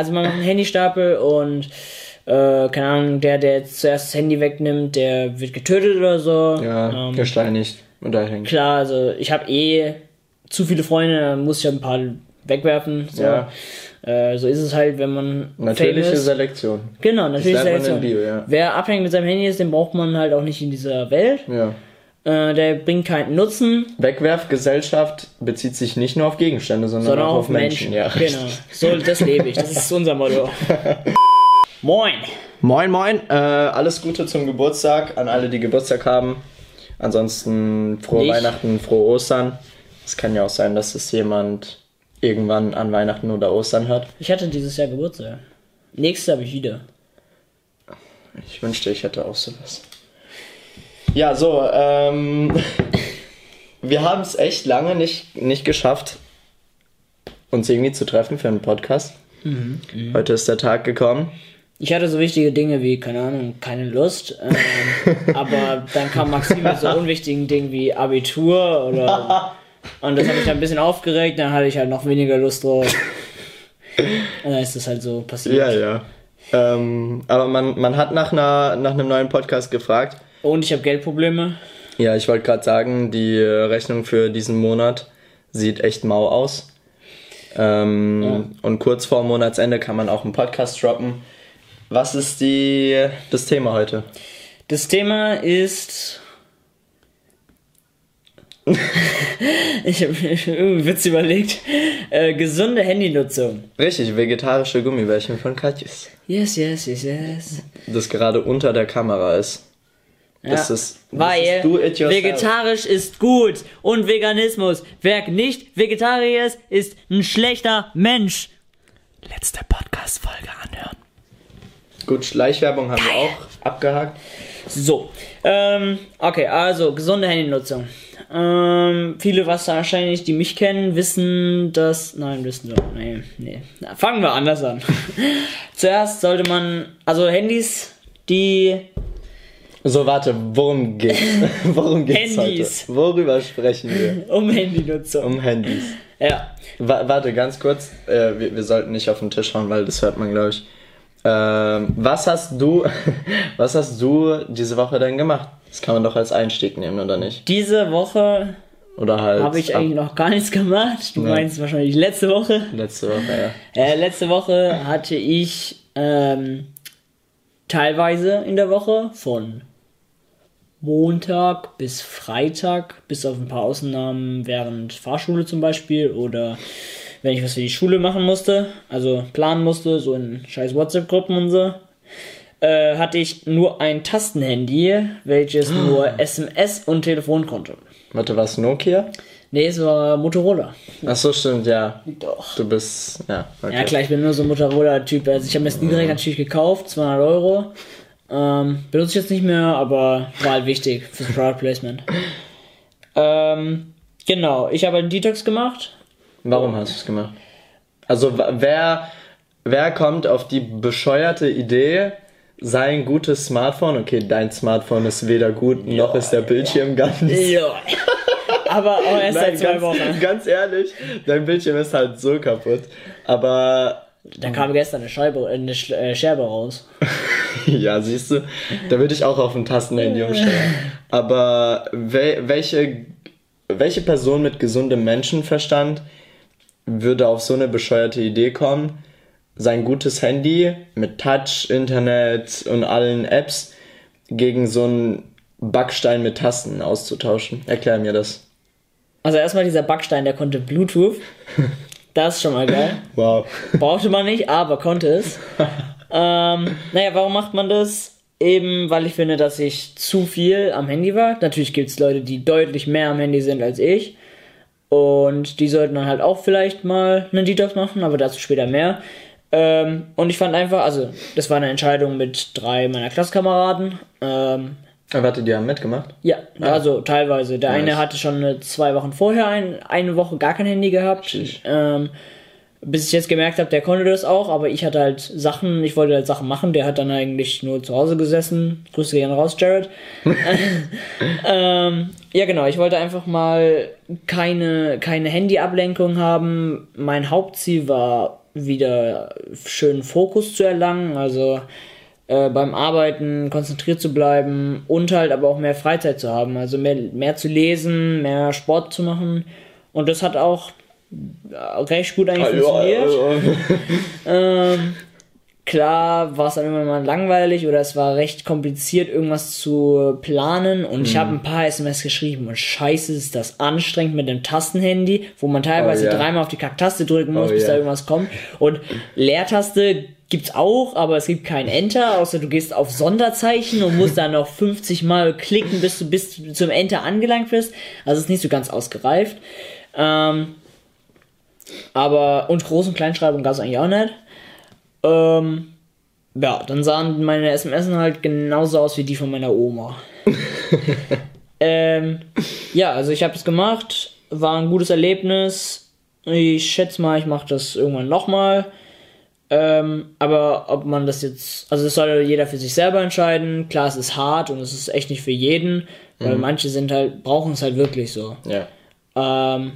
also man macht einen Handystapel und äh, keine Ahnung, der, der jetzt zuerst das Handy wegnimmt, der wird getötet oder so. Ja, Ähm, gesteinigt. Und da hängt. klar, also ich habe eh zu viele Freunde, da muss ich ein paar wegwerfen. So. Ja. Äh, so ist es halt, wenn man Natürliche ist. Selektion. Genau, natürlich lernt man in Selektion. Bio, ja. Wer abhängig mit seinem Handy ist, den braucht man halt auch nicht in dieser Welt. Ja. Äh, der bringt keinen Nutzen, Wegwerfgesellschaft bezieht sich nicht nur auf Gegenstände, sondern, sondern auch auf Menschen. Ja, genau. So, das lebe ich. Das ist unser Motto. Moin. Moin, moin. Äh, alles Gute zum Geburtstag an alle, die Geburtstag haben. Ansonsten frohe Nicht. Weihnachten, frohe Ostern. Es kann ja auch sein, dass es jemand irgendwann an Weihnachten oder Ostern hört. Ich hatte dieses Jahr Geburtstag. Nächstes habe ich wieder. Ich wünschte, ich hätte auch sowas. Ja, so, ähm, wir haben es echt lange nicht, nicht geschafft, uns irgendwie zu treffen für einen Podcast. Heute ist der Tag gekommen. Ich hatte so wichtige Dinge wie, keine Ahnung, keine Lust. Ähm, aber dann kam Maxim mit so unwichtigen Dingen wie Abitur oder. Und das hat mich dann ein bisschen aufgeregt, dann hatte ich halt noch weniger Lust drauf. Und dann ist das halt so passiert. Ja, ja. Ähm, aber man, man hat nach, einer, nach einem neuen Podcast gefragt. Und ich habe Geldprobleme. Ja, ich wollte gerade sagen, die äh, Rechnung für diesen Monat sieht echt mau aus. Ähm, Und kurz vor Monatsende kann man auch einen Podcast droppen. Was ist die, das Thema heute? Das Thema ist. ich habe mir irgendwie Witz überlegt. Äh, gesunde Handynutzung. Richtig, vegetarische Gummibärchen von Katjes. Yes, yes, yes, yes. Das gerade unter der Kamera ist. Das Ja, ist, das Weil ist do it yourself. vegetarisch ist gut und Veganismus. Wer nicht Vegetarier ist, ist ein schlechter Mensch. Letzte Podcast-Folge anhören. Gut, Schleichwerbung haben wir auch abgehakt. So, ähm, okay, also gesunde Handynutzung. Ähm, viele was wahrscheinlich, die mich kennen, wissen, dass. Nein, wissen sie. Nee, nee. Na, fangen wir anders an. Zuerst sollte man. Also Handys, die. So, warte, worum geht's? worum geht's Handys. heute? Worüber sprechen wir? Um Handynutzung. Um Handys. Ja. Wa warte, ganz kurz. Äh, wir, wir sollten nicht auf den Tisch hauen, weil das hört man, glaube ich. Ähm, was hast du, was hast du diese Woche denn gemacht? Das kann man doch als Einstieg nehmen, oder nicht? Diese Woche Oder halt. habe ich eigentlich noch gar nichts gemacht. Du Nee. meinst wahrscheinlich letzte Woche. Letzte Woche, ja. Äh, letzte Woche hatte ich ähm, teilweise in der Woche von Montag bis Freitag, bis auf ein paar Ausnahmen während Fahrschule zum Beispiel oder wenn ich was für die Schule machen musste, also planen musste, so in scheiß WhatsApp-Gruppen und so, äh, hatte ich nur ein Tastenhandy, welches nur SMS und Telefon konnte. Warte, was Nokia? Nee, es war Motorola. Ach so, stimmt, ja. Doch. Du bist, ja, okay. Ja klar, ich bin nur so ein Motorola-Typ. Also ich habe mir das Gerät natürlich gekauft, 200 Euro. Ähm, benutze ich jetzt nicht mehr, aber war halt wichtig fürs Product Placement. Ähm, genau, ich habe einen Detox gemacht. Warum hast du es gemacht? Also, wer, wer kommt auf die bescheuerte Idee, sein gutes Smartphone, okay, dein Smartphone ist weder gut, noch ist der Bildschirm ganz. Ja. aber auch erst Nein, seit zwei ganz, Wochen. ganz ehrlich, dein Bildschirm ist halt so kaputt. Aber Da kam gestern eine, Scheibe, äh, eine äh, Scherbe raus. ja, siehst du, da würde ich auch auf ein Tastenhandy umstellen. Aber wel, welche, welche Person mit gesundem Menschenverstand würde auf so eine bescheuerte Idee kommen, sein gutes Handy mit Touch, Internet und allen Apps gegen so einen Backstein mit Tasten auszutauschen? Erklär mir das. Also erstmal dieser Backstein, der konnte Bluetooth. Das ist schon mal geil. Wow. Brauchte man nicht, aber konnte es. ähm, naja, warum macht man das? Eben, weil ich finde, dass ich zu viel am Handy war. Natürlich gibt es Leute, die deutlich mehr am Handy sind als ich. Und die sollten dann halt auch vielleicht mal einen Detox machen, aber dazu später mehr. Ähm, und ich fand einfach, also, das war eine Entscheidung mit drei meiner Klasskameraden. Ähm, Ah, Warte, die haben mitgemacht? ja, also teilweise. Der Nice. eine hatte schon äh, zwei Wochen vorher ein, eine Woche gar kein Handy gehabt. Ähm, bis ich jetzt gemerkt habe, der konnte das auch, aber ich hatte halt Sachen, ich wollte halt Sachen machen. Der hat dann eigentlich nur zu Hause gesessen. Grüße gehen raus, Jared. ähm, ja, genau. Ich wollte einfach mal keine, keine Handy-Ablenkung haben. Mein Hauptziel war wieder schönen Fokus zu erlangen, also äh, beim Arbeiten konzentriert zu bleiben und halt aber auch mehr Freizeit zu haben, also mehr, mehr zu lesen, mehr Sport zu machen. Und das hat auch recht gut eigentlich funktioniert. ähm, klar war es dann immer mal langweilig oder es war recht kompliziert, irgendwas zu planen. Und mhm. ich habe ein paar SMS geschrieben und scheiße ist das anstrengend mit dem Tastenhandy, wo man teilweise oh, yeah. dreimal auf die Kack-Taste drücken muss, oh, bis yeah. da irgendwas kommt. Und Leertaste gibt's auch, aber es gibt kein Enter, außer du gehst auf Sonderzeichen und musst dann noch 50 Mal klicken, bis du bis zum Enter angelangt wirst. Also es ist nicht so ganz ausgereift. Ähm, aber, und Groß- und Kleinschreibung gab es eigentlich auch nicht. Ähm, ja, dann sahen meine SMS halt genauso aus wie die von meiner Oma. ähm, ja, also ich habe es gemacht, war ein gutes Erlebnis. Ich schätze mal, ich mache das irgendwann nochmal. Ähm, aber ob man das jetzt, also das soll jeder für sich selber entscheiden. Klar, es ist hart und es ist echt nicht für jeden, weil mhm. manche sind halt, brauchen es halt wirklich so. Ja. Ähm,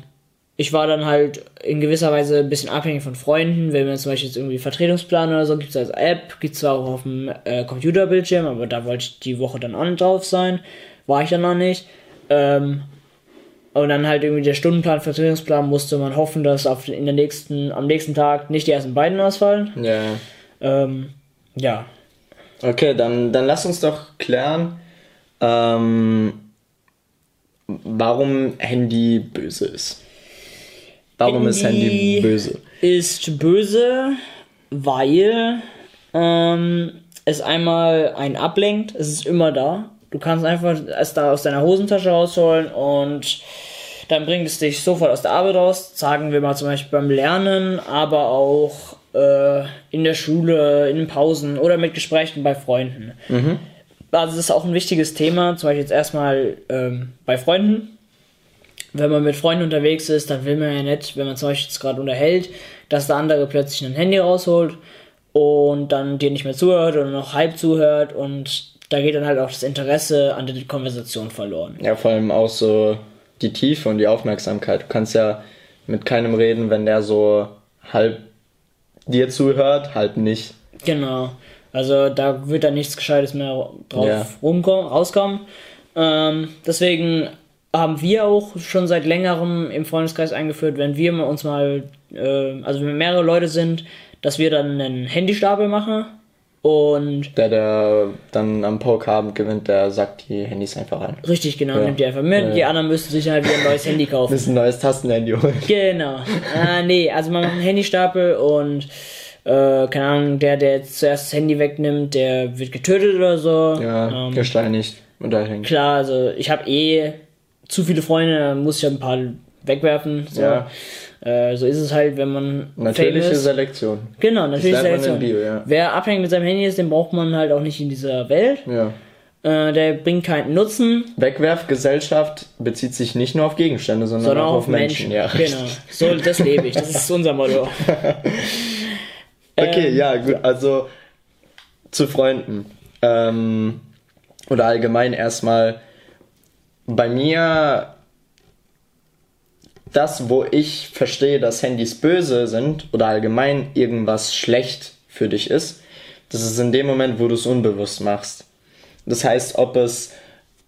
ich war dann halt in gewisser Weise ein bisschen abhängig von Freunden. Wenn man zum Beispiel jetzt irgendwie Vertretungsplan oder so gibt es als App, gibt es zwar auch auf dem äh, Computerbildschirm, aber da wollte ich die Woche dann auch nicht drauf sein. War ich dann noch nicht. Ähm, und dann halt irgendwie der Stundenplan, Vertretungsplan musste man hoffen, dass auf, in der nächsten, am nächsten Tag nicht die ersten beiden ausfallen. Ja. Ähm, ja. Okay, dann, dann lass uns doch klären, ähm, warum Handy böse ist. Warum ist Handy böse? Ist böse, weil ähm, es einmal einen ablenkt. Es ist immer da. Du kannst einfach es da aus deiner Hosentasche rausholen und dann bringt es dich sofort aus der Arbeit raus. Sagen wir mal zum Beispiel beim Lernen, aber auch äh, in der Schule, in den Pausen oder mit Gesprächen bei Freunden. Mhm. Also das ist auch ein wichtiges Thema. Zum Beispiel jetzt erstmal ähm, bei Freunden wenn man mit Freunden unterwegs ist, dann will man ja nicht, wenn man zum Beispiel jetzt gerade unterhält, dass der andere plötzlich ein Handy rausholt und dann dir nicht mehr zuhört oder noch halb zuhört und da geht dann halt auch das Interesse an der Konversation verloren. Ja, vor allem auch so die Tiefe und die Aufmerksamkeit. Du kannst ja mit keinem reden, wenn der so halb dir zuhört, halb nicht. Genau. Also da wird dann nichts Gescheites mehr drauf ja. rumkommen, rauskommen. Ähm, deswegen haben wir auch schon seit längerem im Freundeskreis eingeführt, wenn wir uns mal, äh, also wenn mehrere Leute sind, dass wir dann einen Handystapel machen und der, der dann am Pokerabend gewinnt, der sagt die Handys einfach an. Richtig, genau, ja. nimmt die einfach mit. Ja. Die anderen müssen sich halt wieder ein neues Handy kaufen. Müssen ein neues Tastenhandy holen. Genau. ah, nee, also man macht einen Handystapel und äh, keine Ahnung, der, der jetzt zuerst das Handy wegnimmt, der wird getötet oder so. Ja, ähm, gesteinigt und dahin. Klar, also ich habe eh zu viele Freunde, muss ich ein paar wegwerfen. So. Ja. Äh, so ist es halt, wenn man. Natürliche Selektion. Genau, natürliche Selektion. Bio, ja. Wer abhängig mit seinem Handy ist, den braucht man halt auch nicht in dieser Welt. Ja. Äh, der bringt keinen Nutzen. Wegwerfgesellschaft bezieht sich nicht nur auf Gegenstände, sondern, sondern auch auf Menschen. Menschen. Ja, genau. So, das lebe ich. Das ist unser Motto. okay, ähm, ja, gut. Also zu Freunden. Ähm, oder allgemein erstmal bei mir das, wo ich verstehe, dass Handys böse sind oder allgemein irgendwas schlecht für dich ist, das ist in dem Moment, wo du es unbewusst machst. Das heißt, ob es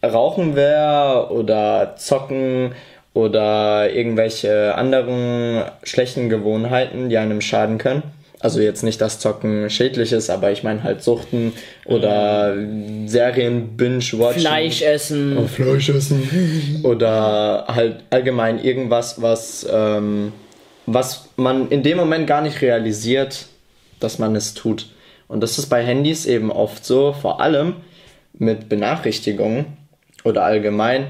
Rauchen wäre oder Zocken oder irgendwelche anderen schlechten Gewohnheiten, die einem schaden können also jetzt nicht, dass Zocken schädlich ist, aber ich meine halt Suchten oder mhm. Serien binge-watchen. Fleisch essen. Oh, Fleisch essen. oder halt allgemein irgendwas, was, ähm, was man in dem Moment gar nicht realisiert, dass man es tut. Und das ist bei Handys eben oft so, vor allem mit Benachrichtigungen oder allgemein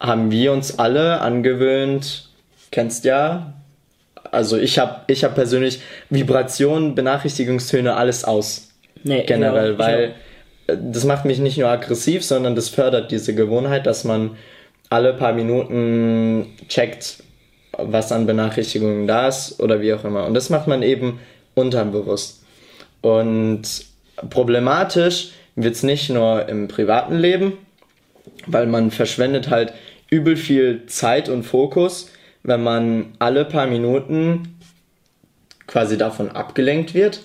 haben wir uns alle angewöhnt, kennst ja, also ich habe ich hab persönlich Vibrationen, Benachrichtigungstöne, alles aus. Nee, generell, genau, weil das macht mich nicht nur aggressiv, sondern das fördert diese Gewohnheit, dass man alle paar Minuten checkt, was an Benachrichtigungen da ist oder wie auch immer. Und das macht man eben unterbewusst. Und problematisch wird es nicht nur im privaten Leben, weil man verschwendet halt übel viel Zeit und Fokus wenn man alle paar Minuten quasi davon abgelenkt wird,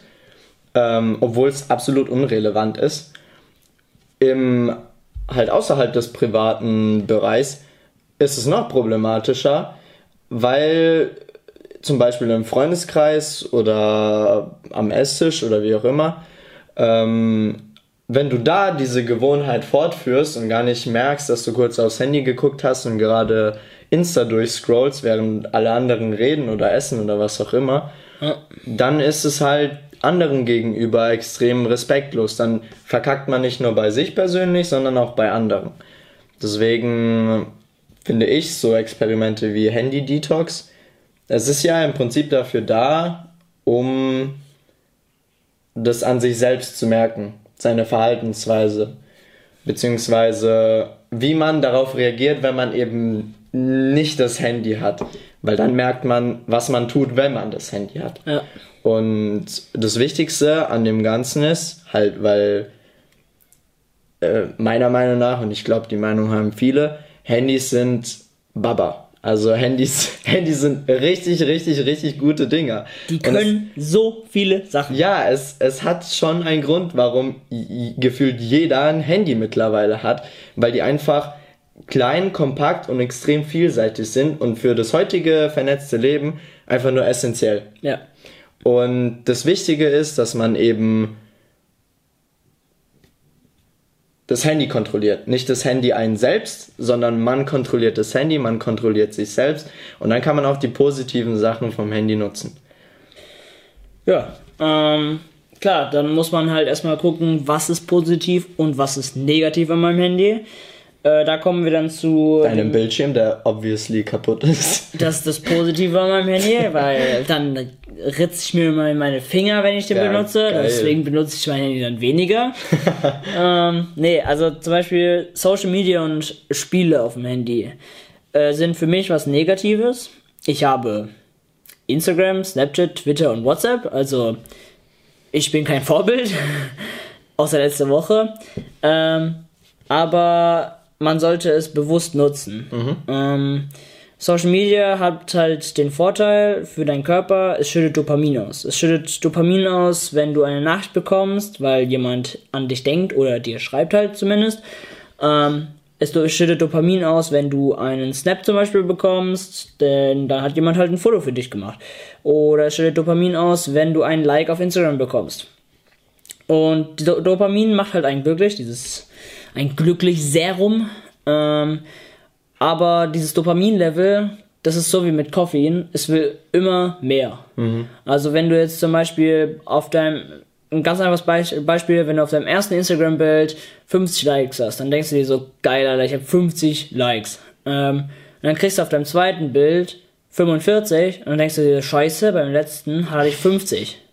ähm, obwohl es absolut unrelevant ist. Im halt außerhalb des privaten Bereichs ist es noch problematischer, weil zum Beispiel im Freundeskreis oder am Esstisch oder wie auch immer, ähm, wenn du da diese Gewohnheit fortführst und gar nicht merkst, dass du kurz aufs Handy geguckt hast und gerade Insta durchscrollst, während alle anderen reden oder essen oder was auch immer, ja. dann ist es halt anderen gegenüber extrem respektlos. Dann verkackt man nicht nur bei sich persönlich, sondern auch bei anderen. Deswegen finde ich so Experimente wie Handy-Detox, es ist ja im Prinzip dafür da, um das an sich selbst zu merken, seine Verhaltensweise, beziehungsweise wie man darauf reagiert, wenn man eben nicht das Handy hat, weil dann merkt man, was man tut, wenn man das Handy hat. Ja. Und das Wichtigste an dem Ganzen ist halt, weil äh, meiner Meinung nach, und ich glaube, die Meinung haben viele, Handys sind Baba. Also Handys, Handys sind richtig, richtig, richtig gute Dinger. Die können es, so viele Sachen. Ja, es, es hat schon einen Grund, warum gefühlt jeder ein Handy mittlerweile hat, weil die einfach klein, kompakt und extrem vielseitig sind und für das heutige vernetzte Leben einfach nur essentiell. Ja. Und das Wichtige ist, dass man eben das Handy kontrolliert. Nicht das Handy einen selbst, sondern man kontrolliert das Handy, man kontrolliert sich selbst und dann kann man auch die positiven Sachen vom Handy nutzen. Ja, ähm, klar, dann muss man halt erstmal gucken, was ist positiv und was ist negativ an meinem Handy. Äh, da kommen wir dann zu. Deinem Bildschirm, der obviously kaputt ist. Das ist das Positive an meinem Handy, weil dann ritze ich mir mal meine Finger, wenn ich den ja, benutze. Geil. Deswegen benutze ich mein Handy dann weniger. ähm, nee, also zum Beispiel Social Media und Spiele auf dem Handy äh, sind für mich was Negatives. Ich habe Instagram, Snapchat, Twitter und WhatsApp. Also ich bin kein Vorbild, außer letzte Woche. Ähm, aber man sollte es bewusst nutzen. Mhm. Ähm, Social Media hat halt den Vorteil für deinen Körper, es schüttet Dopamin aus. Es schüttet Dopamin aus, wenn du eine Nachricht bekommst, weil jemand an dich denkt oder dir schreibt halt zumindest. Ähm, es schüttet Dopamin aus, wenn du einen Snap zum Beispiel bekommst, denn dann hat jemand halt ein Foto für dich gemacht. Oder es schüttet Dopamin aus, wenn du ein Like auf Instagram bekommst. Und Dopamin macht halt einen glücklich, dieses ein glücklich Serum. Ähm, aber dieses Dopamin-Level, das ist so wie mit Koffein, es will immer mehr. Mhm. Also wenn du jetzt zum Beispiel auf deinem, ein ganz einfaches Beispiel, wenn du auf deinem ersten Instagram-Bild 50 Likes hast, dann denkst du dir so, geil, Alter, ich habe 50 Likes. Ähm, und dann kriegst du auf deinem zweiten Bild 45 und dann denkst du dir, scheiße, beim letzten hatte ich 50 äh,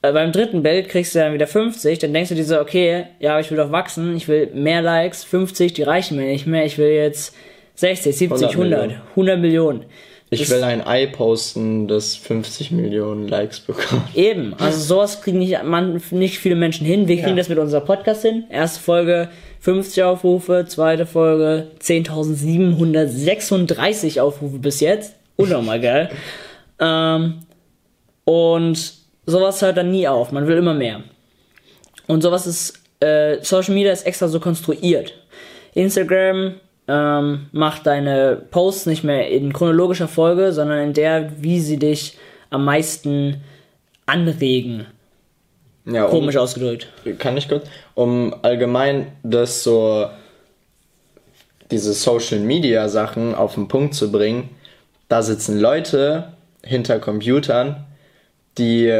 beim dritten Bild kriegst du dann wieder 50, dann denkst du dir so, okay, ja, ich will doch wachsen, ich will mehr Likes, 50, die reichen mir nicht mehr, ich will jetzt 60, 70, 100, 100, 100 Millionen. Ich das will ein Ei posten, das 50 Millionen Likes bekommt. Eben, also sowas kriegen nicht, man, nicht viele Menschen hin. Wir kriegen ja. das mit unserem Podcast hin. Erste Folge 50 Aufrufe, zweite Folge 10.736 Aufrufe bis jetzt. Unnormal geil. ähm, und sowas hört dann nie auf. Man will immer mehr. Und sowas ist, äh, Social Media ist extra so konstruiert. Instagram ähm, macht deine Posts nicht mehr in chronologischer Folge, sondern in der, wie sie dich am meisten anregen. Ja, Komisch um, ausgedrückt. Kann ich kurz? Um allgemein das so, diese Social Media Sachen auf den Punkt zu bringen, da sitzen Leute hinter Computern, die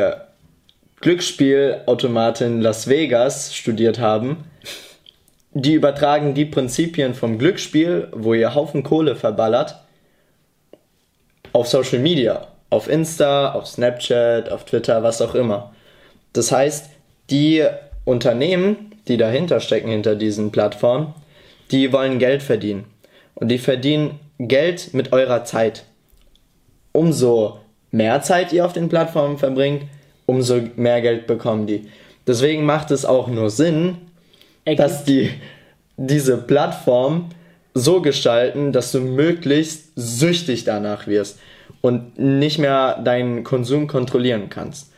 Glücksspielautomaten Las Vegas studiert haben, die übertragen die Prinzipien vom Glücksspiel, wo ihr Haufen Kohle verballert, auf Social Media, auf Insta, auf Snapchat, auf Twitter, was auch immer. Das heißt, die Unternehmen, die dahinter stecken, hinter diesen Plattformen, die wollen Geld verdienen. Und die verdienen Geld mit eurer Zeit. Umso mehr Zeit ihr auf den Plattformen verbringt, umso mehr Geld bekommen die. Deswegen macht es auch nur Sinn, Ergibt. dass die diese Plattform so gestalten, dass du möglichst süchtig danach wirst. und nicht mehr deinen Konsum kontrollieren kannst.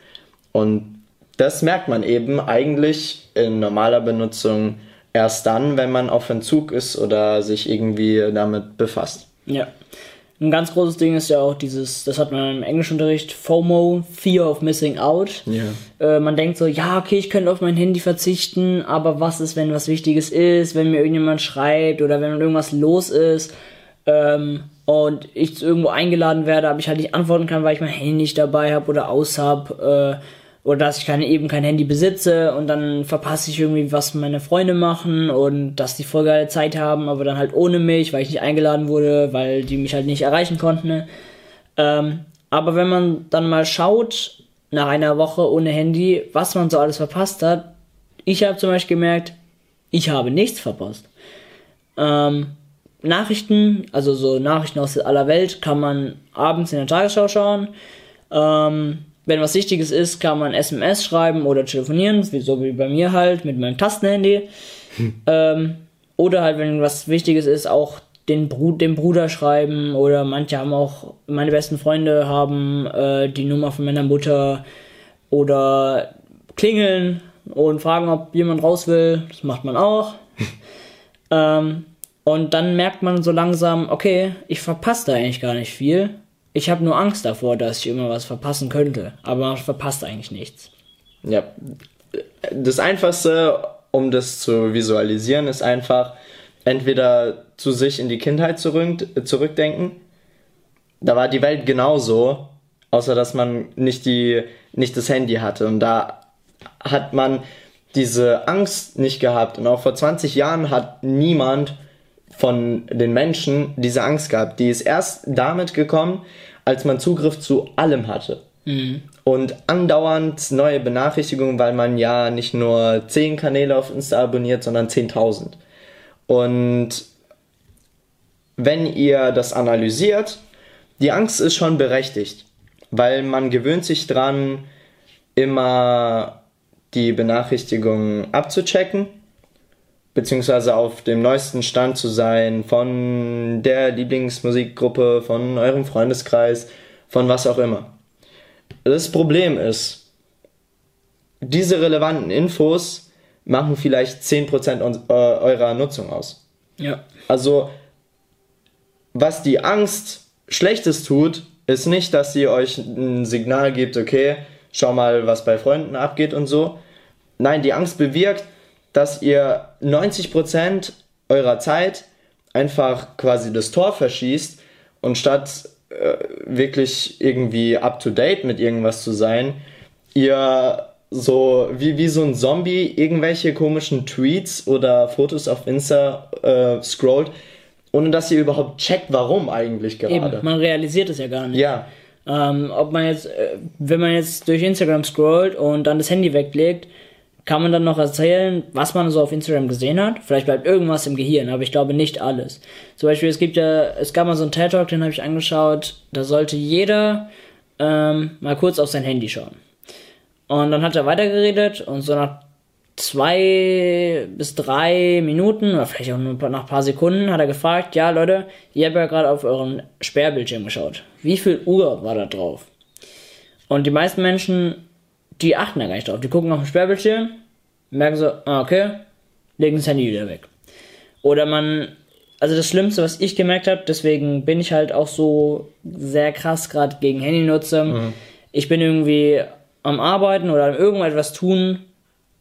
Und das merkt man eben eigentlich in normaler Benutzung erst dann, wenn man auf Entzug ist oder sich irgendwie damit befasst. Ja. Ein ganz großes Ding ist ja auch dieses, das hat man im Englischunterricht, FOMO, Fear of Missing Out. Ja. Äh, man denkt so, ja, okay, ich könnte auf mein Handy verzichten, aber was ist, wenn was Wichtiges ist, wenn mir irgendjemand schreibt oder wenn irgendwas los ist ähm, und ich irgendwo eingeladen werde, aber ich halt nicht antworten kann, weil ich mein Handy nicht dabei habe oder aus habe. Äh, oder dass ich keine, eben kein Handy besitze und dann verpasse ich irgendwie, was meine Freunde machen und dass die voll geile Zeit haben, aber dann halt ohne mich, weil ich nicht eingeladen wurde, weil die mich halt nicht erreichen konnten. Ähm, aber wenn man dann mal schaut, nach einer Woche ohne Handy, was man so alles verpasst hat, ich habe zum Beispiel gemerkt, ich habe nichts verpasst. Ähm, Nachrichten, also so Nachrichten aus aller Welt, kann man abends in der Tagesschau schauen. Ähm, wenn was Wichtiges ist, kann man SMS schreiben oder telefonieren, so wie bei mir halt, mit meinem Tastenhandy. Hm. Ähm, oder halt, wenn was Wichtiges ist, auch den Bru dem Bruder schreiben oder manche haben auch, meine besten Freunde haben äh, die Nummer von meiner Mutter oder klingeln und fragen, ob jemand raus will. Das macht man auch. ähm, und dann merkt man so langsam, okay, ich verpasse da eigentlich gar nicht viel. Ich habe nur Angst davor, dass ich immer was verpassen könnte. Aber man verpasst eigentlich nichts. Ja. Das Einfachste, um das zu visualisieren, ist einfach entweder zu sich in die Kindheit zurück, zurückdenken. Da war die Welt genauso, außer dass man nicht, die, nicht das Handy hatte. Und da hat man diese Angst nicht gehabt. Und auch vor 20 Jahren hat niemand von den Menschen diese Angst gehabt. Die ist erst damit gekommen, als man Zugriff zu allem hatte. Mhm. Und andauernd neue Benachrichtigungen, weil man ja nicht nur 10 Kanäle auf Insta abonniert, sondern 10.000. Und wenn ihr das analysiert, die Angst ist schon berechtigt, weil man gewöhnt sich dran, immer die Benachrichtigungen abzuchecken beziehungsweise auf dem neuesten Stand zu sein von der Lieblingsmusikgruppe, von eurem Freundeskreis, von was auch immer. Das Problem ist, diese relevanten Infos machen vielleicht 10% äh, eurer Nutzung aus. Ja. Also, was die Angst Schlechtes tut, ist nicht, dass sie euch ein Signal gibt, okay, schau mal, was bei Freunden abgeht und so. Nein, die Angst bewirkt, dass ihr 90% eurer Zeit einfach quasi das Tor verschießt und statt äh, wirklich irgendwie up to date mit irgendwas zu sein, ihr so wie, wie so ein Zombie irgendwelche komischen Tweets oder Fotos auf Insta äh, scrollt, ohne dass ihr überhaupt checkt, warum eigentlich gerade. Eben, man realisiert es ja gar nicht. Ja. Ähm, ob man jetzt, äh, wenn man jetzt durch Instagram scrollt und dann das Handy weglegt, kann man dann noch erzählen, was man so auf Instagram gesehen hat. Vielleicht bleibt irgendwas im Gehirn, aber ich glaube nicht alles. Zum Beispiel, es gibt ja, es gab mal so einen TED Talk, den habe ich angeschaut, da sollte jeder ähm, mal kurz auf sein Handy schauen. Und dann hat er weitergeredet und so nach zwei bis drei Minuten oder vielleicht auch nur nach ein paar Sekunden hat er gefragt, ja Leute, ihr habt ja gerade auf euren Sperrbildschirm geschaut. Wie viel Uhr war da drauf? Und die meisten Menschen die achten da gar nicht drauf. Die gucken auf den Sperrbildschirm, merken so, ah, okay, legen das Handy wieder weg. Oder man, also das Schlimmste, was ich gemerkt habe, deswegen bin ich halt auch so sehr krass gerade gegen Handynutzer. Mhm. Ich bin irgendwie am Arbeiten oder am irgendetwas tun,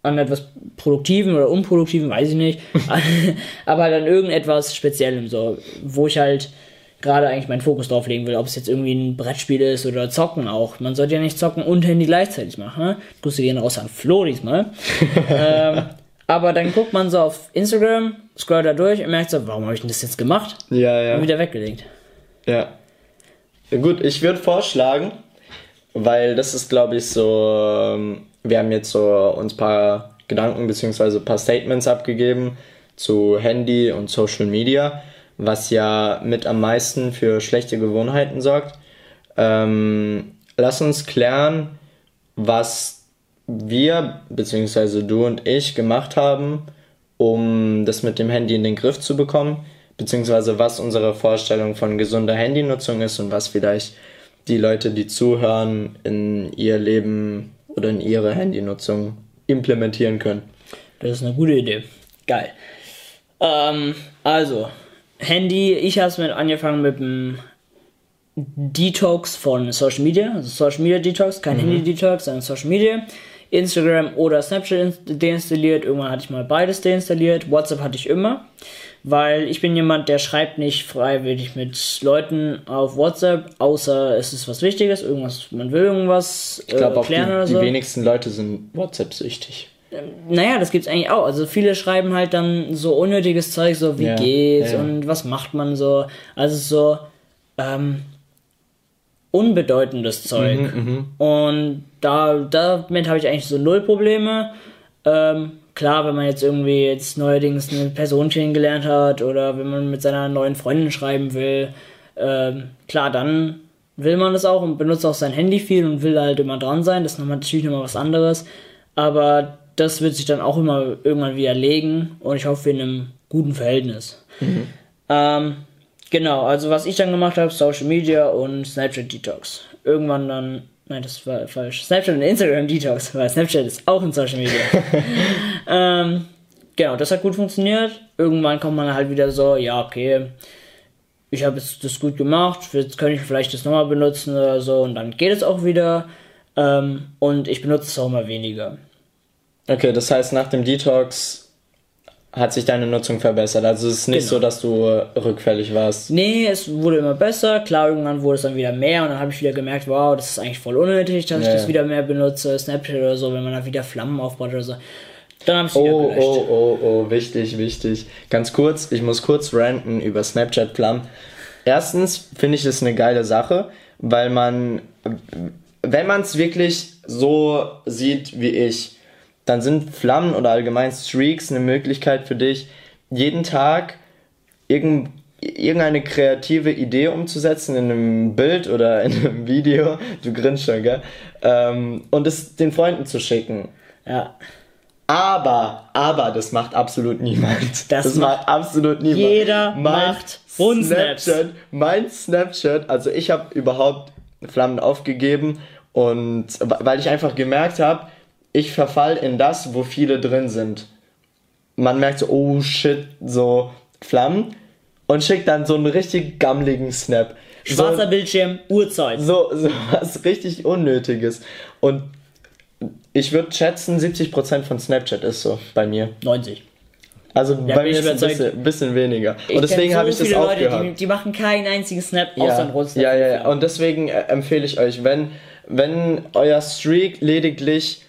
an etwas Produktiven oder Unproduktiven, weiß ich nicht, aber halt an irgendetwas Speziellem, so, wo ich halt gerade eigentlich meinen Fokus drauf legen will, ob es jetzt irgendwie ein Brettspiel ist oder Zocken auch. Man sollte ja nicht zocken und Handy gleichzeitig machen. Ne? Grüße gehen raus an Flo diesmal. ähm, aber dann guckt man so auf Instagram, scrollt da durch und merkt so, warum habe ich denn das jetzt gemacht? Ja, ja. Und wieder weggelegt. Ja. gut, ich würde vorschlagen, weil das ist, glaube ich, so, ähm, wir haben jetzt so uns ein paar Gedanken bzw. ein paar Statements abgegeben zu Handy und Social Media was ja mit am meisten für schlechte Gewohnheiten sorgt. Ähm, lass uns klären, was wir, beziehungsweise du und ich, gemacht haben, um das mit dem Handy in den Griff zu bekommen, beziehungsweise was unsere Vorstellung von gesunder Handynutzung ist und was vielleicht die Leute, die zuhören, in ihr Leben oder in ihre Handynutzung implementieren können. Das ist eine gute Idee. Geil. Ähm, also, Handy, ich habe es mit angefangen mit dem Detox von Social Media, also Social Media Detox, kein Handy Detox, sondern Social Media. Instagram oder Snapchat deinstalliert. Irgendwann hatte ich mal beides deinstalliert. WhatsApp hatte ich immer, weil ich bin jemand, der schreibt nicht freiwillig mit Leuten auf WhatsApp, außer es ist was Wichtiges, irgendwas, man will irgendwas Ich glaube äh, auch, die, klären oder die so. wenigsten Leute sind WhatsApp-süchtig. Naja, das gibt's eigentlich auch. Also viele schreiben halt dann so unnötiges Zeug, so wie Ja, geht's ja, und was macht man so. Also so ähm, unbedeutendes Zeug. Mhm, Und da, damit habe ich eigentlich so null Probleme. Ähm, klar, wenn man jetzt irgendwie jetzt neuerdings eine Person kennengelernt hat oder wenn man mit seiner neuen Freundin schreiben will, ähm, klar, dann will man das auch und benutzt auch sein Handy viel und will halt immer dran sein. Das ist natürlich nochmal was anderes. Aber das wird sich dann auch immer irgendwann widerlegen und ich hoffe in einem guten Verhältnis. Ähm, genau, also was ich dann gemacht habe, Social Media und Snapchat Detox. Irgendwann dann, nein, das war falsch. Snapchat und Instagram Detox, weil Snapchat ist auch ein Social Media. ähm, genau, das hat gut funktioniert. Irgendwann kommt man halt wieder so, ja, okay, ich habe jetzt das gut gemacht, jetzt könnte ich vielleicht das nochmal benutzen oder so und dann geht es auch wieder. Ähm, und ich benutze es auch immer weniger. Okay, das heißt, nach dem Detox hat sich deine Nutzung verbessert. Also es ist nicht Genau. so, dass du äh, rückfällig warst. Nee, es wurde immer besser. Klar, irgendwann wurde es dann wieder mehr und dann habe ich wieder gemerkt, wow, das ist eigentlich voll unnötig, dass ich Ja, das wieder mehr benutze, Snapchat oder so, wenn man dann wieder Flammen aufbaut oder so. Dann habe ich wieder Oh, oh, oh, oh, wichtig, wichtig. Ganz kurz, ich muss kurz ranten über Snapchat Plum. Erstens finde ich es eine geile Sache, weil man, wenn man es wirklich so sieht wie ich, dann sind Flammen oder allgemein Streaks eine Möglichkeit für dich, jeden Tag irgend, irgendeine kreative Idee umzusetzen in einem Bild oder in einem Video. Du grinst schon, gell? Ähm, und es den Freunden zu schicken. Ja. Aber, aber, das macht absolut niemand. Das macht absolut niemand. jeder macht Rundsnaps. Snapchat, mein Snapchat, also ich habe überhaupt Flammen aufgegeben und weil ich einfach gemerkt habe, ich verfall in das, wo viele drin sind. Man merkt so, oh shit, so Flammen und schickt dann so einen richtig gammeligen Snap. Schwarzer so, Bildschirm, Uhrzeit. so, so was richtig Unnötiges. Und ich würde schätzen, 70% von Snapchat ist so bei mir. 90. Also Ja, bei mir ist es ein bisschen, bisschen weniger. Ich und deswegen kenn habe ich das aufgehört. Leute, die, die machen keinen einzigen Snap außer ja, einen Rundsnap. ja, ja, ja. Und deswegen äh, empfehle ich euch, wenn, wenn euer Streak lediglich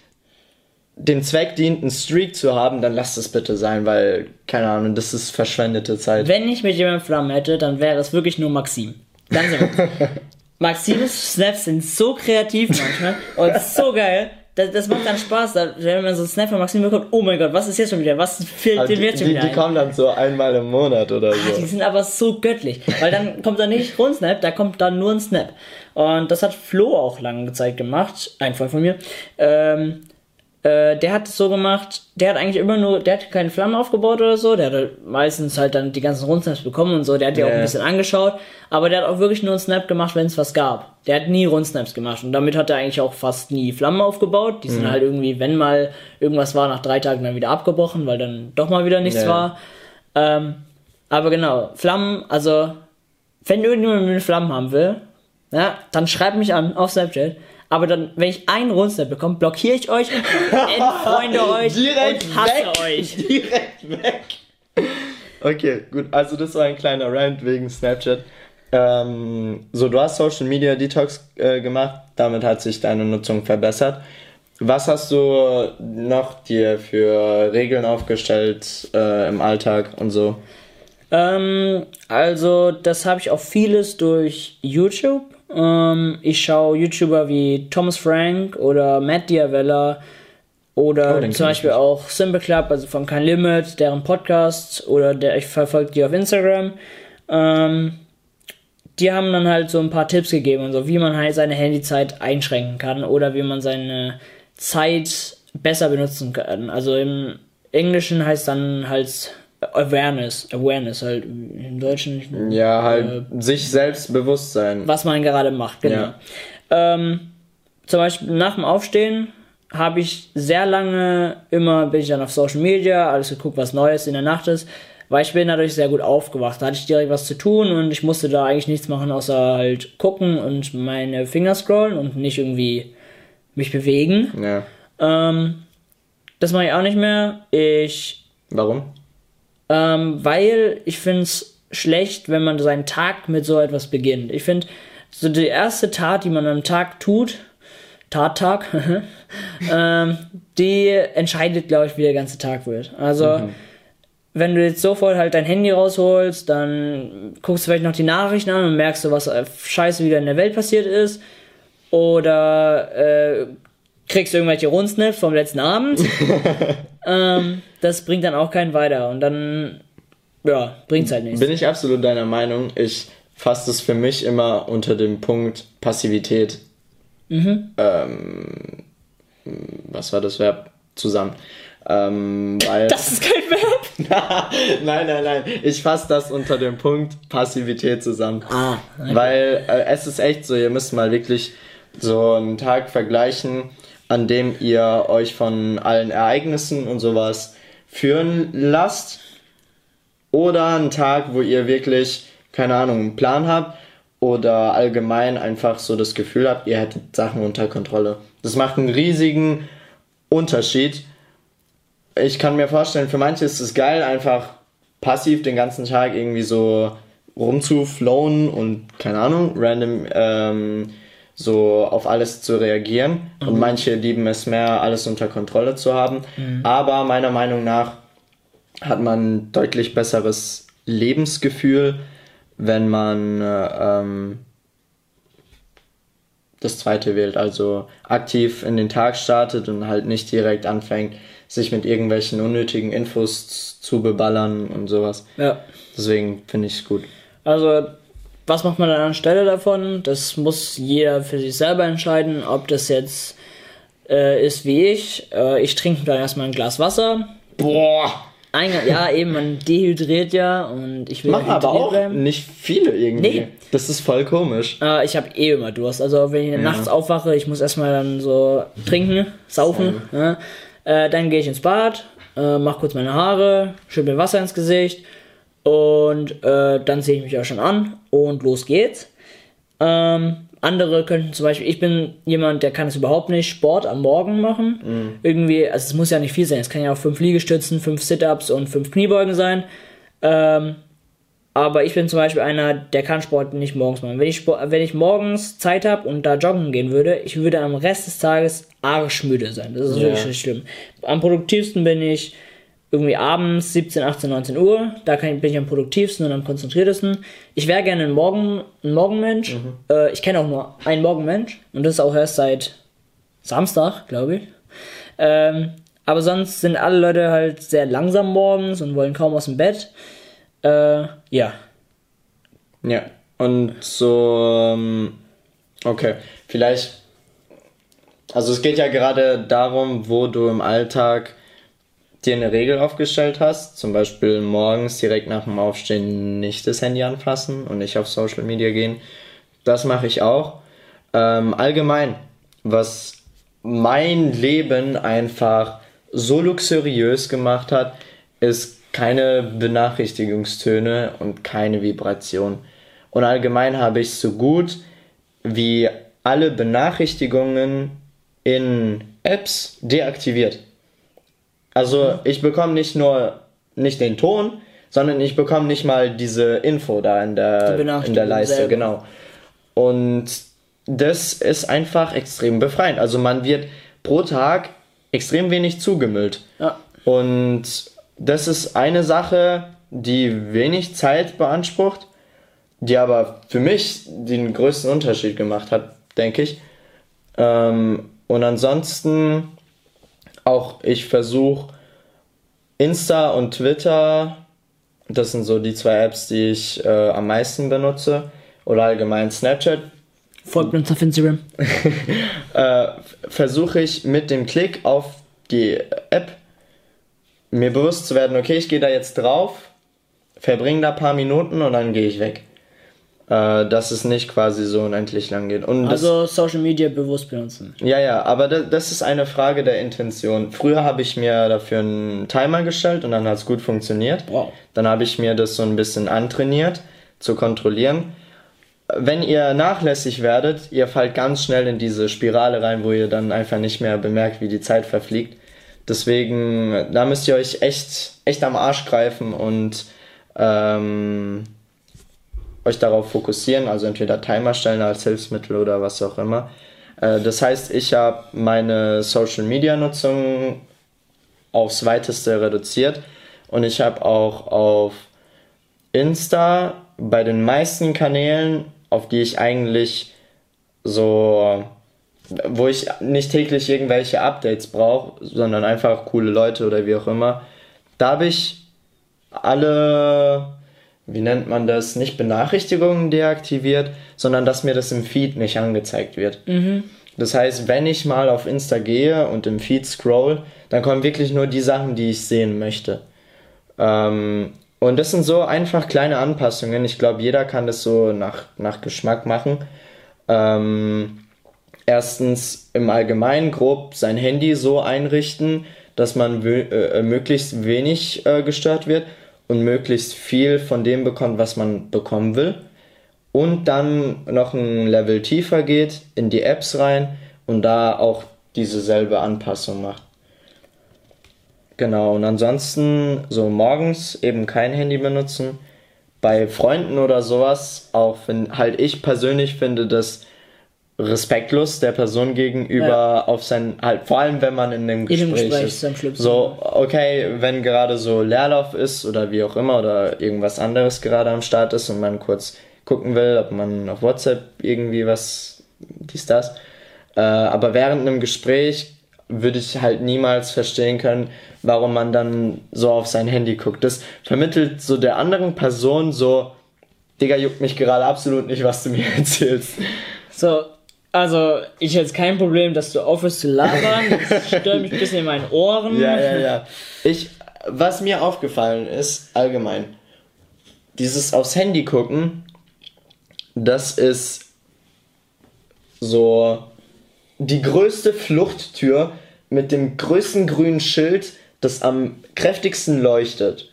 dem Zweck dient, einen Streak zu haben, dann lasst es bitte sein, weil, keine Ahnung, das ist verschwendete Zeit. Wenn ich mit jemandem Flammen hätte, dann wäre es wirklich nur Maxim. Ganz Ernst. Maxims Snaps sind so kreativ manchmal und so geil. Das, das macht dann Spaß, da- wenn man so einen Snap von Maxim bekommt. Oh mein Gott, was ist jetzt schon wieder? Was fehlt Aber dem die, jetzt schon die, wieder? die ein? kommen dann so einmal im Monat oder so. Die sind aber so göttlich, weil dann kommt da nicht Rundsnap, da kommt dann nur ein Snap. Und das hat Flo auch lange Zeit gemacht, ein Freund von mir. Ähm, äh, der hat es so gemacht, der hat eigentlich immer nur, der hat keine Flammen aufgebaut oder so, der hat halt meistens halt dann die ganzen Rundsnaps bekommen und so, der hat die auch Ja. ein bisschen angeschaut, aber der hat auch wirklich nur einen Snap gemacht, wenn es was gab. Der hat nie Rundsnaps gemacht und damit hat er eigentlich auch fast nie Flammen aufgebaut. Die Mhm. sind halt irgendwie, wenn mal irgendwas war, nach drei Tagen dann wieder abgebrochen, weil dann doch mal wieder nichts Ja. war. Ähm, aber genau, Flammen, also, wenn irgendjemand mit Flammen haben will, ja, dann schreibt mich an auf Snapchat. Aber dann, wenn ich einen Rundsnap bekomme, blockiere ich euch, entfreunde euch Direkt und hasse weg. euch. Direkt weg. Okay, gut. Also das war ein kleiner Rant wegen Snapchat. Ähm, so, du hast Social Media Detox äh, gemacht. Damit hat sich deine Nutzung verbessert. Was hast du noch dir für Regeln aufgestellt äh, im Alltag und so? Ähm, also, das habe ich auch vieles durch YouTube. Ähm, ich schaue YouTuber wie Thomas Frank oder Matt Diavella oder Oh, zum Beispiel auch Simple Club, also von Kein Limit, deren Podcast oder der ich verfolge die auf Instagram. Ähm, die haben dann halt so ein paar Tipps gegeben und so, wie man halt seine Handyzeit einschränken kann oder wie man seine Zeit besser benutzen kann. Also im Englischen heißt dann halt Awareness, Awareness halt im Deutschen. Ja, halt sich selbst bewusst sein. Was man gerade macht, genau. Ja. Ähm, zum Beispiel nach dem Aufstehen habe ich sehr lange immer, bin ich dann auf Social Media, alles geguckt, was Neues in der Nacht ist, weil ich bin dadurch sehr gut aufgewacht. Da hatte ich direkt was zu tun und ich musste da eigentlich nichts machen, außer halt gucken und meine Finger scrollen und nicht irgendwie mich bewegen. Ja. Ähm, das mache ich auch nicht mehr. Ich, Warum? Ähm, weil ich finde es schlecht, wenn man seinen Tag mit so etwas beginnt. Ich finde, so die erste Tat, die man am Tag tut, Tattag, ähm, die entscheidet, glaube ich, wie der ganze Tag wird. Also, wenn du jetzt sofort halt dein Handy rausholst, dann guckst du vielleicht noch die Nachrichten an und merkst du, was äh, scheiße wieder in der Welt passiert ist. Oder äh, kriegst irgendwelche Rundsnips vom letzten Abend. ähm, das bringt dann auch keinen weiter. Und dann, ja, bringt's halt nichts. Bin ich absolut deiner Meinung. Ich fasse es für mich immer unter dem Punkt Passivität. Ähm, was war das Verb? Zusammen. Ähm, weil Das ist kein Verb. nein, nein, nein. Ich fasse das unter dem Punkt Passivität zusammen. Ah, Weil äh, es ist echt so, ihr müsst mal wirklich so einen Tag vergleichen, an dem ihr euch von allen Ereignissen und sowas führen lasst. Oder einen Tag, wo ihr wirklich, keine Ahnung, einen Plan habt oder allgemein einfach so das Gefühl habt, ihr hättet Sachen unter Kontrolle. Das macht einen riesigen Unterschied. Ich kann mir vorstellen, für manche ist es geil, einfach passiv den ganzen Tag irgendwie so rumzuflowen und keine Ahnung, random ähm, so auf alles zu reagieren. Und manche lieben es mehr, alles unter Kontrolle zu haben. Aber meiner Meinung nach hat man deutlich besseres Lebensgefühl, wenn man äh, ähm, das zweite wählt, also aktiv in den Tag startet und halt nicht direkt anfängt, sich mit irgendwelchen unnötigen Infos zu beballern und sowas. Ja. Deswegen finde ich es gut. Also, was macht man dann anstelle davon? Das muss jeder für sich selber entscheiden, ob das jetzt äh, ist wie ich. Äh, ich trinke dann erstmal ein Glas Wasser. Boah! Ein, ja, eben, man dehydriert ja und ich will Machen aber auch bleiben. nicht viele irgendwie. Nee. Das ist voll komisch. Äh, ich habe eh immer Durst. Also wenn ich nachts aufwache, ich muss erstmal dann so trinken, saufen. Ja. Äh, dann gehe ich ins Bad, äh, mach kurz meine Haare, schüttel mir Wasser ins Gesicht und äh, dann sehe ich mich auch schon an und los geht's. Ähm, andere könnten zum Beispiel, ich bin jemand, der kann es überhaupt nicht, Sport am Morgen machen. Irgendwie, also es muss ja nicht viel sein. Es kann ja auch fünf Liegestützen, fünf Sit-Ups und fünf Kniebeugen sein. Ähm, aber ich bin zum Beispiel einer, der kann Sport nicht morgens machen. Wenn ich, Sport, wenn ich morgens Zeit habe und da joggen gehen würde, ich würde am Rest des Tages arschmüde sein. Das ist Ja. wirklich schlimm. Am produktivsten bin ich irgendwie abends 17, 18, 19 Uhr. Da kann, bin ich am produktivsten und am konzentriertesten. Ich wäre gerne ein, Morgen, ein Morgenmensch. Äh, ich kenne auch nur einen Morgenmensch. Und das auch erst seit Samstag, glaube ich. Ähm, aber sonst sind alle Leute halt sehr langsam morgens und wollen kaum aus dem Bett. Äh, ja. Ja. Und so, ähm, okay, vielleicht, also es geht ja gerade darum, wo du im Alltag dir eine Regel aufgestellt hast, zum Beispiel morgens direkt nach dem Aufstehen nicht das Handy anfassen und nicht auf Social Media gehen. Das mache ich auch. Ähm, allgemein, was mein Leben einfach so luxuriös gemacht hat, ist keine Benachrichtigungstöne und keine Vibration. Und allgemein habe ich so gut wie alle Benachrichtigungen in Apps deaktiviert. Also ich bekomme nicht nur nicht den Ton, sondern ich bekomme nicht mal diese Info da in der, in der Leiste, selber. genau. Und das ist einfach extrem befreiend. Also man wird pro Tag extrem wenig zugemüllt. Ja. Und das ist eine Sache, die wenig Zeit beansprucht, die aber für mich den größten Unterschied gemacht hat, denke ich. Ähm, und ansonsten auch, ich versuche Insta und Twitter, das sind so die zwei Apps, die ich äh, am meisten benutze, oder allgemein Snapchat, Folgt uns auf Instagram. äh, versuche ich mit dem Klick auf die App mir bewusst zu werden, okay, ich gehe da jetzt drauf, verbringe da ein paar Minuten und dann gehe ich weg. Äh, dass es nicht quasi so unendlich lang geht. Und das, Also Social Media bewusst benutzen. ja, ja, aber das, das ist eine Frage der Intention. Früher habe ich mir dafür einen Timer gestellt und dann hat es gut funktioniert. Wow. Dann habe ich mir das so ein bisschen antrainiert, zu kontrollieren. Wenn ihr nachlässig werdet, ihr fallt ganz schnell in diese Spirale rein, wo ihr dann einfach nicht mehr bemerkt, wie die Zeit verfliegt. Deswegen, da müsst ihr euch echt, echt am Arsch greifen und ähm, euch darauf fokussieren, also entweder Timer stellen als Hilfsmittel oder was auch immer. Äh, das heißt, ich habe meine Social Media Nutzung aufs weiteste reduziert und ich habe auch auf Insta bei den meisten Kanälen, auf die ich eigentlich so, wo ich nicht täglich irgendwelche Updates brauche, sondern einfach coole Leute oder wie auch immer, da habe ich alle, wie nennt man das, nicht Benachrichtigungen deaktiviert, sondern dass mir das im Feed nicht angezeigt wird. Das heißt, wenn ich mal auf Insta gehe und im Feed scroll, dann kommen wirklich nur die Sachen, die ich sehen möchte. Ähm, und das sind so einfach kleine Anpassungen. Ich glaube, jeder kann das so nach, nach Geschmack machen. Ähm, erstens im Allgemeinen grob sein Handy so einrichten, dass man äh, möglichst wenig äh, gestört wird und möglichst viel von dem bekommt, was man bekommen will. Und dann noch ein Level tiefer geht, in die Apps rein und da auch diese selbe Anpassung macht. Genau, und ansonsten so morgens eben kein Handy benutzen. Bei Freunden oder sowas, auch wenn halt ich persönlich finde, das respektlos der Person gegenüber Ja. auf sein, halt vor allem wenn man in einem In Gespräch, dem Gespräch ist. ist. So, okay, wenn gerade so Leerlauf ist oder wie auch immer oder irgendwas anderes gerade am Start ist und man kurz gucken will, ob man auf WhatsApp irgendwie was, dies, das. Äh, aber während einem Gespräch würde ich halt niemals verstehen können, warum man dann so auf sein Handy guckt. Das vermittelt so der anderen Person so, Digga, juckt mich gerade absolut nicht, was du mir erzählst. So, also ich hätte kein Problem, dass du aufhörst zu labern. Das stört mich ein bisschen in meinen Ohren. Ja, ja, ja. Ich, was mir aufgefallen ist, allgemein, dieses aufs Handy gucken, das ist so die größte Fluchttür mit dem größten grünen Schild, das am kräftigsten leuchtet.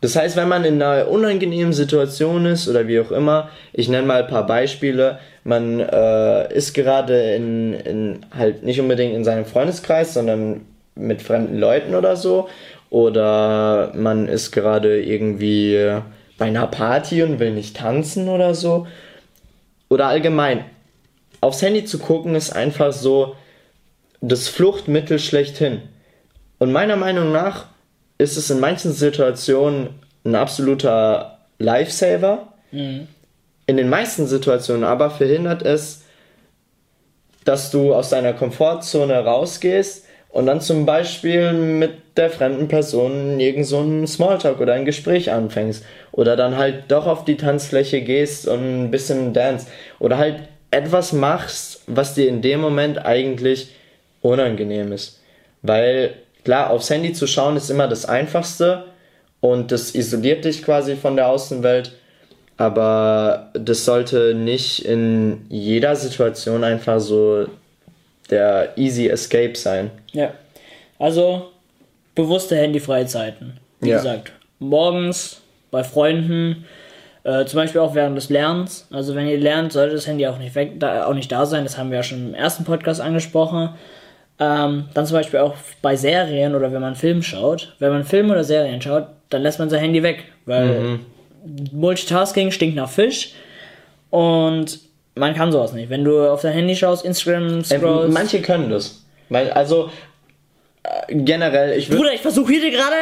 Das heißt, wenn man in einer unangenehmen Situation ist oder wie auch immer, ich nenne mal ein paar Beispiele, man äh, ist gerade in, in halt nicht unbedingt in seinem Freundeskreis, sondern mit fremden Leuten oder so, oder man ist gerade irgendwie bei einer Party und will nicht tanzen oder so, oder allgemein. Aufs Handy zu gucken ist einfach so das Fluchtmittel schlechthin. Und meiner Meinung nach ist es in manchen Situationen ein absoluter Lifesaver. In den meisten Situationen aber verhindert es, dass du aus deiner Komfortzone rausgehst und dann zum Beispiel mit der fremden Person irgend so einen Smalltalk oder ein Gespräch anfängst. Oder dann halt doch auf die Tanzfläche gehst und ein bisschen dance. Oder halt etwas machst, was dir in dem Moment eigentlich unangenehm ist. Weil, klar, aufs Handy zu schauen ist immer das Einfachste und das isoliert dich quasi von der Außenwelt. Aber das sollte nicht in jeder Situation einfach so der easy escape sein. Ja. Also, bewusste handyfreie Zeiten. Wie Ja. gesagt, morgens bei Freunden, äh, zum Beispiel auch während des Lernens. Also, wenn ihr lernt, sollte das Handy auch nicht, weg, da, auch nicht da sein. Das haben wir ja schon im ersten Podcast angesprochen. Ähm, dann zum Beispiel auch bei Serien oder wenn man Film schaut. Wenn man Film oder Serien schaut, dann lässt man sein Handy weg, weil Multitasking stinkt nach Fisch und man kann sowas nicht. Wenn du auf dein Handy schaust, Instagram Ähm, scrollst. manche können das. Weil, also, äh, generell, ich würde. Bruder, ich versuche hier gerade.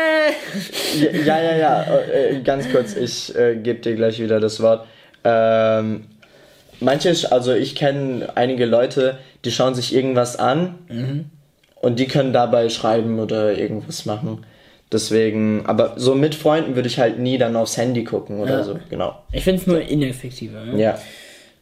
Ja, ja, ja, äh, ganz kurz, ich äh, gebe dir gleich wieder das Wort. Ähm, manche, also ich kenne einige Leute, die schauen sich irgendwas an und die können dabei schreiben oder irgendwas machen. Deswegen, aber so mit Freunden würde ich halt nie dann aufs Handy gucken oder Ja. so, genau. Ich finde es nur ineffektiver. Ne? Ja.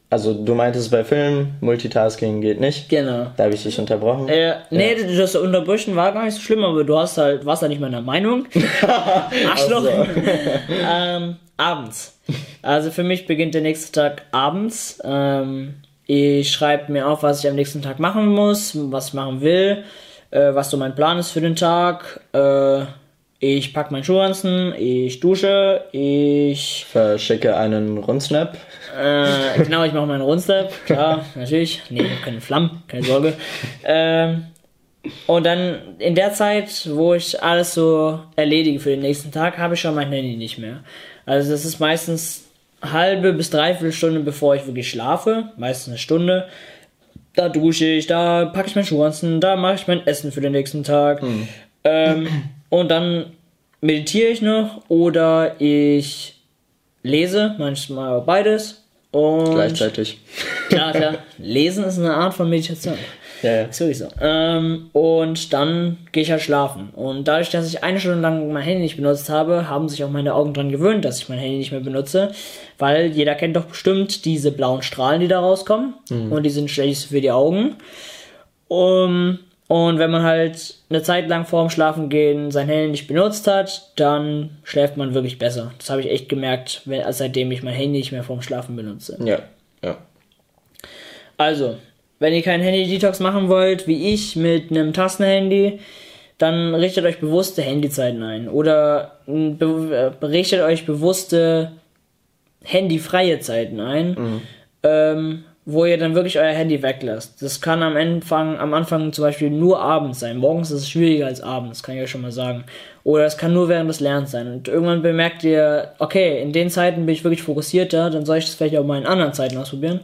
Also du meintest bei Filmen, Multitasking geht nicht. Genau. Da habe ich dich unterbrochen. Äh, nee, das Unterbrüchen war gar nicht so schlimm, aber du hast halt, warst halt nicht meiner Meinung. Arschloch. Ach ähm, abends. Also für mich beginnt der nächste Tag abends. Ähm, ich schreibe mir auf, was ich am nächsten Tag machen muss, was ich machen will, äh, was so mein Plan ist für den Tag. Äh, ich packe meinen Schuhranzen, ich dusche, ich Verschicke einen Rundsnap. äh, genau, ich mache meinen Rundstep, klar, natürlich. Nee, keine Flammen, keine Sorge. Ähm, und dann in der Zeit, wo ich alles so erledige für den nächsten Tag, habe ich schon mein Handy nicht mehr. Also das ist meistens halbe bis dreiviertel Stunde, bevor ich wirklich schlafe, meistens eine Stunde. Da dusche ich, da packe ich meinen Schuhranzen, da mache ich mein Essen für den nächsten Tag. Ähm, und dann meditiere ich noch oder ich lese, manchmal auch beides. Und Gleichzeitig. Klar, klar. Lesen ist eine Art von Meditation. Ja, ja. Ist wirklich so. Ähm, und dann gehe ich halt schlafen. Und dadurch, dass ich eine Stunde lang mein Handy nicht benutzt habe, haben sich auch meine Augen dran gewöhnt, dass ich mein Handy nicht mehr benutze. Weil jeder kennt doch bestimmt diese blauen Strahlen, die da rauskommen. Und die sind schlecht für die Augen. Um, und wenn man halt eine Zeit lang vorm Schlafen gehen sein Handy nicht benutzt hat, dann schläft man wirklich besser. Das habe ich echt gemerkt, wenn, seitdem ich mein Handy nicht mehr vorm Schlafen benutze. Ja. Ja. Also, wenn ihr keinen Handy-Detox machen wollt, wie ich, mit einem Tastenhandy, dann richtet euch bewusste Handyzeiten ein. Oder be äh, richtet euch bewusste handyfreie Zeiten ein, ähm, wo ihr dann wirklich euer Handy weglasst. Das kann am Anfang, am Anfang zum Beispiel nur abends sein. Morgens ist es schwieriger als abends, kann ich euch schon mal sagen. Oder es kann nur während des Lernens sein. Und irgendwann bemerkt ihr, okay, in den Zeiten bin ich wirklich fokussierter, dann soll ich das vielleicht auch mal in anderen Zeiten ausprobieren.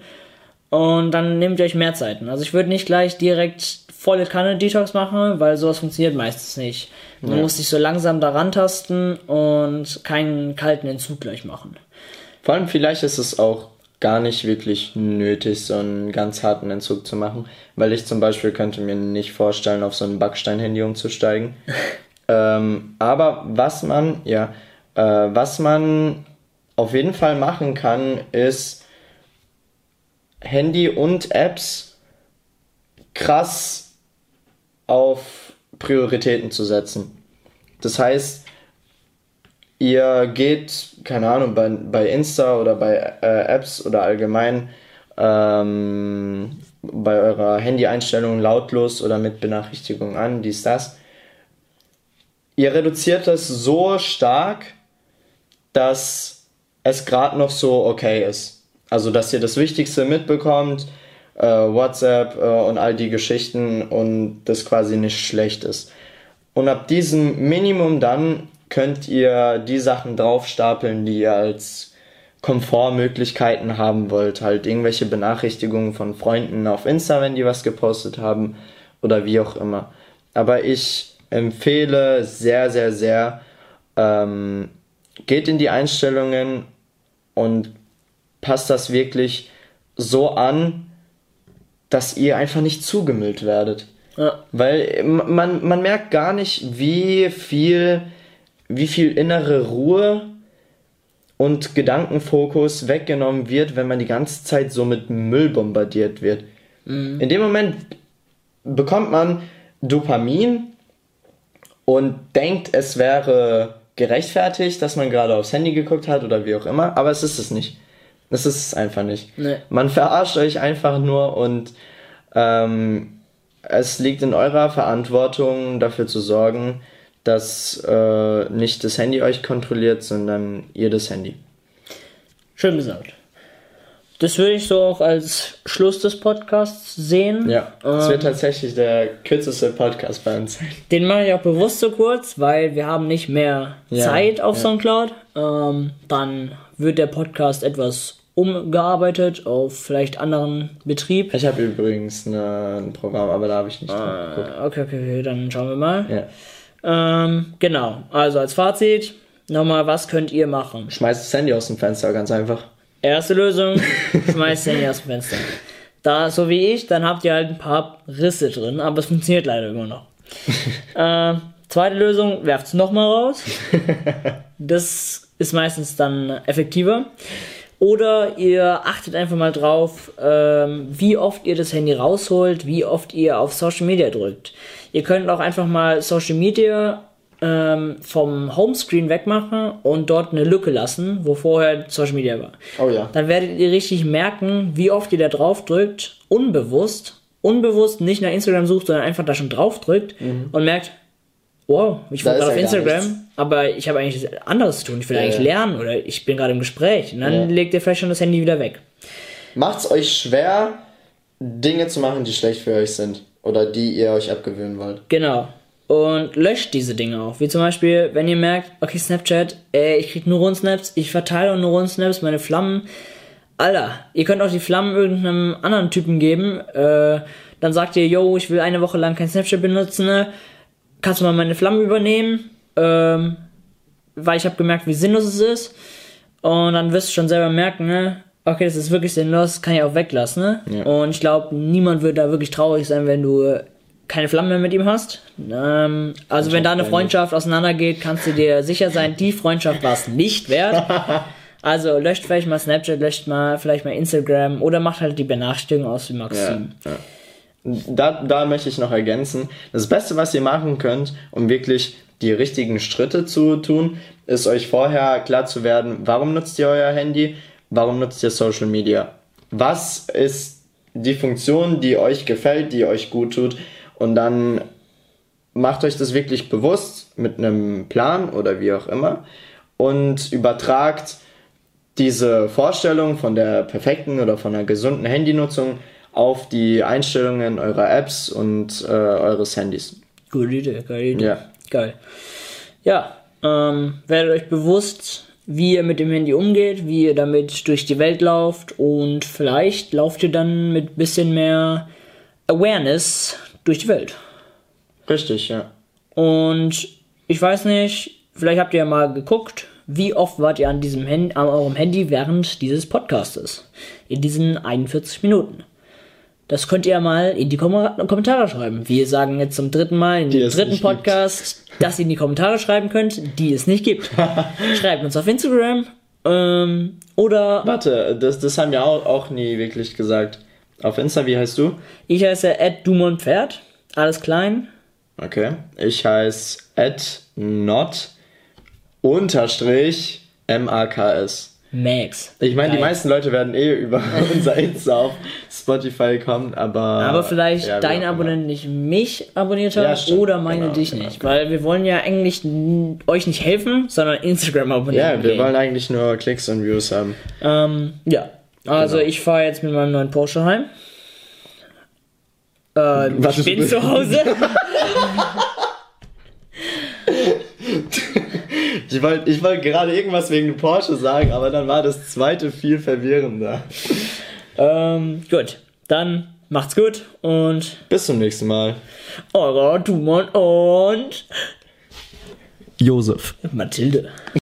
Und dann nehmt ihr euch mehr Zeiten. Also ich würde nicht gleich direkt volle Kanne Detox machen, weil sowas funktioniert meistens nicht. Man muss sich so langsam daran tasten und keinen kalten Entzug gleich machen. Vor allem vielleicht ist es auch gar nicht wirklich nötig, so einen ganz harten Entzug zu machen, weil ich zum Beispiel könnte mir nicht vorstellen, auf so ein Backstein-Handy umzusteigen. ähm, aber was man, ja, äh, was man auf jeden Fall machen kann, ist Handy und Apps krass auf Prioritäten zu setzen. Das heißt, ihr geht, keine Ahnung, bei, bei Insta oder bei äh, Apps oder allgemein ähm, bei eurer Handy-Einstellung lautlos oder mit Benachrichtigung an, dies, das. Ihr reduziert das so stark, dass es gerade noch so okay ist. Also, dass ihr das Wichtigste mitbekommt, äh, WhatsApp äh, und all die Geschichten und das quasi nicht schlecht ist. Und ab diesem Minimum dann könnt ihr die Sachen draufstapeln, die ihr als Komfortmöglichkeiten haben wollt. Halt irgendwelche Benachrichtigungen von Freunden auf Insta, wenn die was gepostet haben oder wie auch immer. Aber ich empfehle sehr, sehr, sehr, ähm, geht in die Einstellungen und passt das wirklich so an, dass ihr einfach nicht zugemüllt werdet. Ja. Weil man, man merkt gar nicht, wie viel, wie viel innere Ruhe und Gedankenfokus weggenommen wird, wenn man die ganze Zeit so mit Müll bombardiert wird. In dem Moment bekommt man Dopamin und denkt, es wäre gerechtfertigt, dass man gerade aufs Handy geguckt hat oder wie auch immer, aber es ist es nicht. Es ist es einfach nicht. Nee. Man verarscht euch einfach nur und ähm, es liegt in eurer Verantwortung, dafür zu sorgen, dass äh, nicht das Handy euch kontrolliert, sondern ihr das Handy. Schön gesagt. Das würde ich so auch als Schluss des Podcasts sehen. Ja, es wird tatsächlich der kürzeste Podcast bei uns sein. Den mache ich auch bewusst so kurz, weil wir haben nicht mehr Ja, Zeit auf ja. Soundcloud. Ähm, dann wird der Podcast etwas umgearbeitet auf vielleicht anderen Betrieb. Ich habe übrigens eine, ein Programm, aber da habe ich nicht. Äh, okay, okay, okay, dann schauen wir mal. Ja. Ähm, genau, also als Fazit, nochmal, was könnt ihr machen? Schmeißt das Handy aus dem Fenster, ganz einfach. Erste Lösung, schmeißt Handy aus dem Fenster. Da, so wie ich, dann habt ihr halt ein paar Risse drin, aber es funktioniert leider immer noch. äh, zweite Lösung, werft es nochmal raus. Das ist meistens dann effektiver. Oder ihr achtet einfach mal drauf, ähm, wie oft ihr das Handy rausholt, wie oft ihr auf Social Media drückt. Ihr könnt auch einfach mal Social Media ähm, vom Homescreen wegmachen und dort eine Lücke lassen, wo vorher Social Media war. Oh ja. Dann werdet ihr richtig merken, wie oft ihr da drauf drückt, unbewusst, unbewusst nicht nach Instagram sucht, sondern einfach da schon drauf drückt und merkt, wow, ich war gerade auf ja Instagram, aber ich habe eigentlich anderes zu tun. Ich will Ja, eigentlich lernen oder ich bin gerade im Gespräch. Und dann legt ihr vielleicht schon das Handy wieder weg. Macht's euch schwer, Dinge zu machen, die schlecht für euch sind. Oder die ihr euch abgewöhnen wollt. Genau. Und löscht diese Dinge auch. Wie zum Beispiel, wenn ihr merkt, okay, Snapchat, ey, ich krieg Neuron-Snaps, ich verteile Neuron-Snaps, meine Flammen. Alter, ihr könnt auch die Flammen irgendeinem anderen Typen geben. Äh, dann sagt ihr, yo, ich will eine Woche lang kein Snapchat benutzen. Kannst du mal meine Flammen übernehmen? Ähm, weil ich habe gemerkt, wie sinnlos es ist. Und dann wirst du schon selber merken, ne? okay, das ist wirklich sinnlos, kann ich auch weglassen. Ne? Ja. Und ich glaube, niemand wird da wirklich traurig sein, wenn du keine Flammen mehr mit ihm hast. Ähm, also wenn da eine Freundschaft auseinandergeht, kannst du dir sicher sein, die Freundschaft war es nicht wert. Also löscht vielleicht mal Snapchat, löscht mal vielleicht mal Instagram oder macht halt die Benachrichtigung aus wie Maxim. Ja. Da, da möchte ich noch ergänzen. Das Beste, was ihr machen könnt, um wirklich die richtigen Schritte zu tun, ist euch vorher klar zu werden, warum nutzt ihr euer Handy, warum nutzt ihr Social Media. Was ist die Funktion, die euch gefällt, die euch gut tut und dann macht euch das wirklich bewusst mit einem Plan oder wie auch immer und übertragt diese Vorstellung von der perfekten oder von einer gesunden Handynutzung auf die Einstellungen eurer Apps und äh, eures Handys. Gute Idee, geile Idee. Ja. Geil. Ja, ähm, werdet euch bewusst, wie ihr mit dem Handy umgeht, wie ihr damit durch die Welt lauft und vielleicht lauft ihr dann mit bisschen mehr Awareness durch die Welt. Richtig, ja. Und ich weiß nicht, vielleicht habt ihr ja mal geguckt, wie oft wart ihr an diesem Handy, an eurem Handy während dieses Podcastes? In diesen 41 Minuten. Das könnt ihr mal in die Kom Kommentare schreiben. Wir sagen jetzt zum dritten Mal in dem dritten Podcast, dass ihr in die Kommentare schreiben könnt, die es nicht gibt. Schreibt uns auf Instagram ähm, oder Warte, das, das haben wir auch, auch nie wirklich gesagt. Auf Insta, wie heißt du? ich heiße @dumonpferd, alles klein. Okay. Ich heiße not unterstrich MAKS. Max. Ich meine, die meisten Leute werden eh über unser Insta auf Spotify kommen, aber. Aber vielleicht ja, dein. Abonnent nicht mich abonniert hat Ja, oder meine Genau, dich genau, nicht. Weil wir wollen ja eigentlich euch nicht helfen, sondern Instagram abonnieren. Ja, wir gehen. wollen eigentlich nur Klicks und Views haben. Ähm, ja. Also Genau. ich fahre jetzt mit meinem neuen Porsche heim. Äh, Was ich bin zu Hause. Ich wollte ich wollt gerade irgendwas wegen Porsche sagen, aber dann war das zweite viel verwirrender. ähm, gut. Dann macht's gut und Bis zum nächsten Mal. euer Dumont und Josef. Mathilde.